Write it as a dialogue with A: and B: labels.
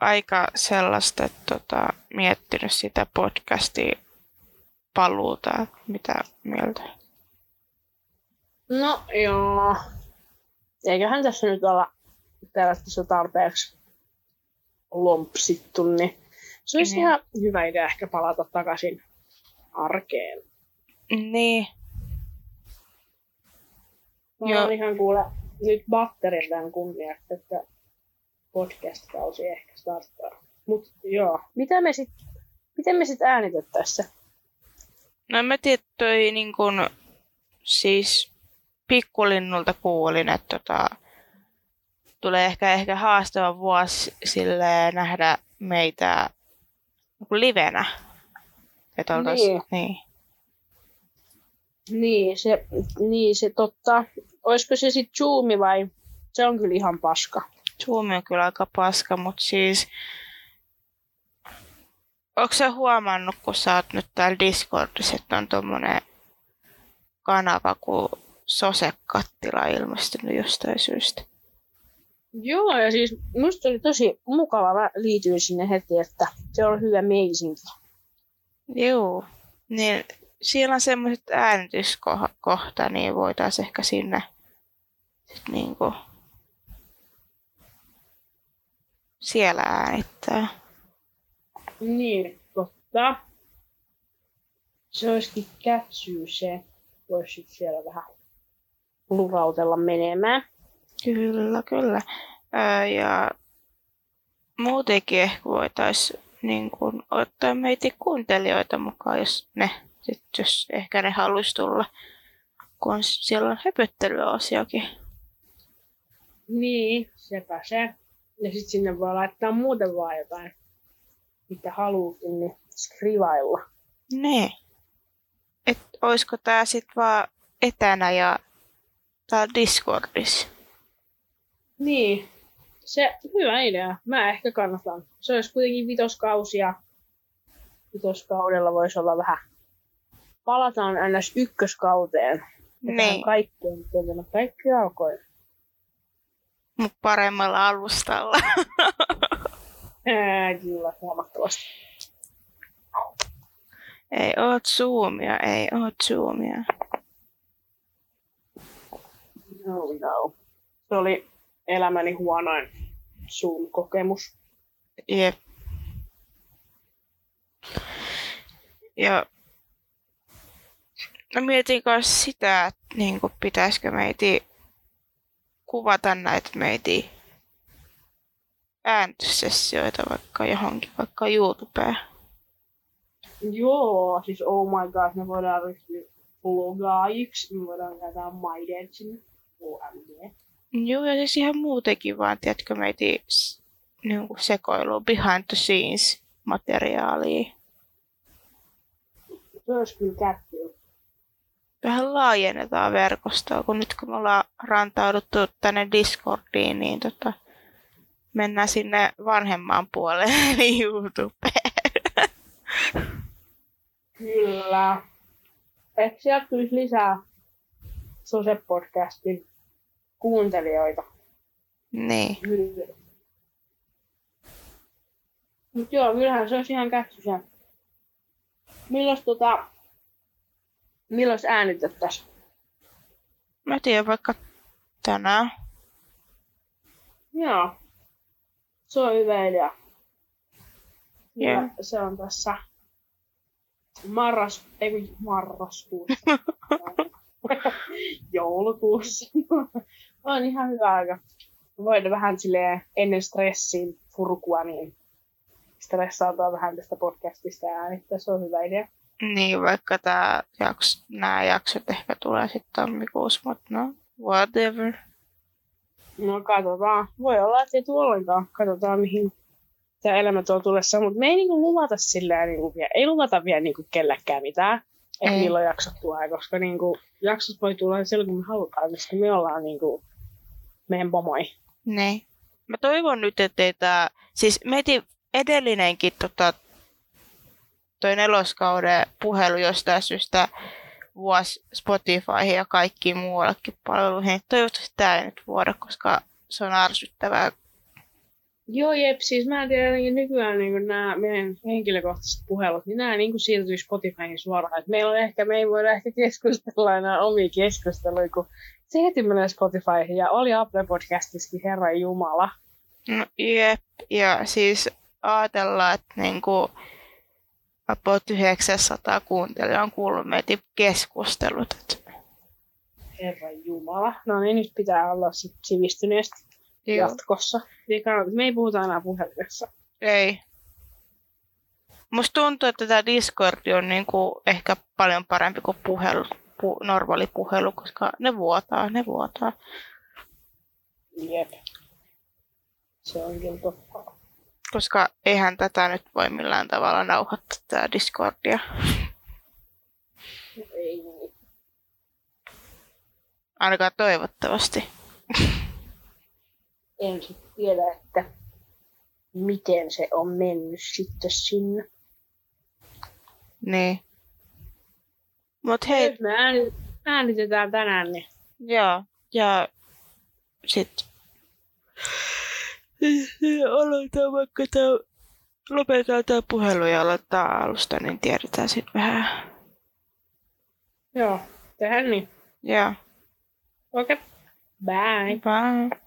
A: aika sellaista, että tota, miettinyt sitä podcastia paluuta. Mitä mieltä?
B: No joo. Eiköhän tässä nyt olla periaatteessa tarpeeksi lompsittu, niin se olisi
A: Niin.
B: ihan hyvä idea ehkä palata takaisin arkeen.
A: Niin,
B: Mä
A: Joo.
B: ihan kuule nyt batteriltaan kunniaksi, että podcast-kausi ehkä starttaa. Mut joo, mitä me sit, miten me sit äänitettäisiin se?
A: no mä tiedän, toi niin kun, siis pikkulinnulta kuulin, että tota, tulee ehkä, ehkä haastava vuosi sille nähdä meitä niin livenä. Että oltais,
B: Niin.
A: niin.
B: Niin, se, niin, se totta. Olisiko se sit Zoomi vai? Se on kyllä ihan paska.
A: Suomi on kyllä aika paska, mutta siis... Onko sä huomannut, kun sä oot nyt täällä Discordissa, että on tommonen kanava kuin Sosekattila ilmestynyt jostain syystä?
B: Joo, ja siis musta oli tosi mukava. Mä liityin sinne heti, että se on hyvä meisinki.
A: Joo. Niin siellä on semmoiset äänityskohta, niin voitaisiin ehkä sinne sit niinku siellä äänittää.
B: Niin, totta. Se olisikin kätsyy se. Voisi sit siellä vähän lurautella menemään.
A: Kyllä, kyllä. Ää, ja muutenkin ehkä voitaisiin niin kun, ottaa meitä kuuntelijoita mukaan, jos ne, sit, jos ehkä ne haluaisi tulla, kun on, siellä on höpöttelyosiokin.
B: Niin, sepä se. Ja sitten sinne voi laittaa muuten vaan jotain, mitä haluukin, niin skrivailla.
A: Ne. Et olisiko tää sit vaan etänä ja tää Discordissa?
B: Niin, se hyvä idea. Mä ehkä kannatan. Se olisi kuitenkin vitoskausi ja vitoskaudella voisi olla vähän. Palataan ns. ykköskauteen.
A: Niin,
B: kaikkeen, kaikki alkoi.
A: Mut paremmalla alustalla.
B: Ää, kyllä, huomattavasti.
A: ei oo zoomia, ei oo zoomia.
B: No, no. Se oli elämäni huonoin Zoom-kokemus.
A: Jep. Ja no mietin myös sitä, että niin kuin, pitäisikö meitä kuvata näitä meitä äänityssessioita vaikka johonkin, vaikka YouTubeen.
B: Joo, siis oh my god, me voidaan ryhtyä vlogaajiksi. Me voidaan käyttää maiden sinne. OMG.
A: Joo, ja siis ihan muutenkin vaan, tiedätkö, meitä niin sekoilu behind the scenes materiaalia.
B: Se olisi kyllä kättyä.
A: Vähän laajennetaan verkostoa, kun nyt kun me ollaan rantauduttu tänne Discordiin, niin tota, mennään sinne vanhemman puolelle, eli YouTubeen.
B: Kyllä. Ehkä sieltä tulisi lisää Sose-podcastin kuuntelijoita.
A: Niin.
B: Kyllä. Mut joo, kyllähän se olisi ihan kätsysen. Milloin tota... Milloin äänitettäisiin?
A: Mä tiedän vaikka tänään.
B: Joo. Se on hyvä idea. Ja
A: Joo.
B: se on tässä marras, ei kun marraskuussa. Joulukuussa. on ihan hyvä aika. Voidaan vähän silleen ennen stressin purkua, niin stressautua vähän tästä podcastista ja äänittää. Se on hyvä idea.
A: Niin, vaikka tää jaks, nämä jaksot ehkä tulee sitten tammikuussa, mutta no, whatever.
B: No katsotaan. Voi olla, että ei tule ollenkaan. Katsotaan, mihin tämä elämä tuo tulessa. Mutta me ei niinku luvata sillä niinku, ei luvata vielä niinku kellekään mitään. Että
A: Ei.
B: milloin jaksot tulee, koska niinku, jaksot voi tulla silloin, kun me halutaan, koska me ollaan niinku, meidän pomoi.
A: Niin. Mä toivon nyt, ettei tää... Siis meiti edellinenkin tota, toi neloskauden puhelu jostain syystä vuosi Spotifyhin ja kaikkiin muuallekin palveluihin. Toivottavasti tää ei nyt vuoda, koska se on ärsyttävää.
B: Joo, jep, siis mä en tiedä, jotenkin nykyään niin nämä meidän henkilökohtaiset puhelut, niin nämä niin siirtyy Spotifyhin suoraan. Et meillä on ehkä, me ei voida ehkä keskustella enää omia keskusteluja, kun se heti menee Spotifyhin ja oli Apple Podcastissakin, Herra Jumala.
A: No, jep, ja siis ajatellaan, että niinku about 900 kuuntelijaa on kuullut meitä keskustelut.
B: Herra Jumala. No niin, nyt pitää olla sit sivistyneesti
A: Joo.
B: jatkossa. Me ei puhuta enää puhelimessa.
A: Ei. Musta tuntuu, että tämä Discord on niinku ehkä paljon parempi kuin puhelu, pu, normaali puhelu, koska ne vuotaa, ne vuotaa.
B: Jep. Se on kyllä totta.
A: Koska eihän tätä nyt voi millään tavalla nauhoittaa tämä Discordia.
B: Ei.
A: Ainakaan toivottavasti.
B: En tiedä, että miten se on mennyt sitten sinne.
A: Niin. Mut hei,
B: Nyt me ääni- äänitetään tänään, niin
A: Joo, ja sit aloitetaan vaikka tää, lopetetaan tää puhelu ja aloittaa alusta, niin tiedetään sit vähän.
B: joo, tehdään niin.
A: Joo,
B: Okei. Okay. Bye.
A: bye.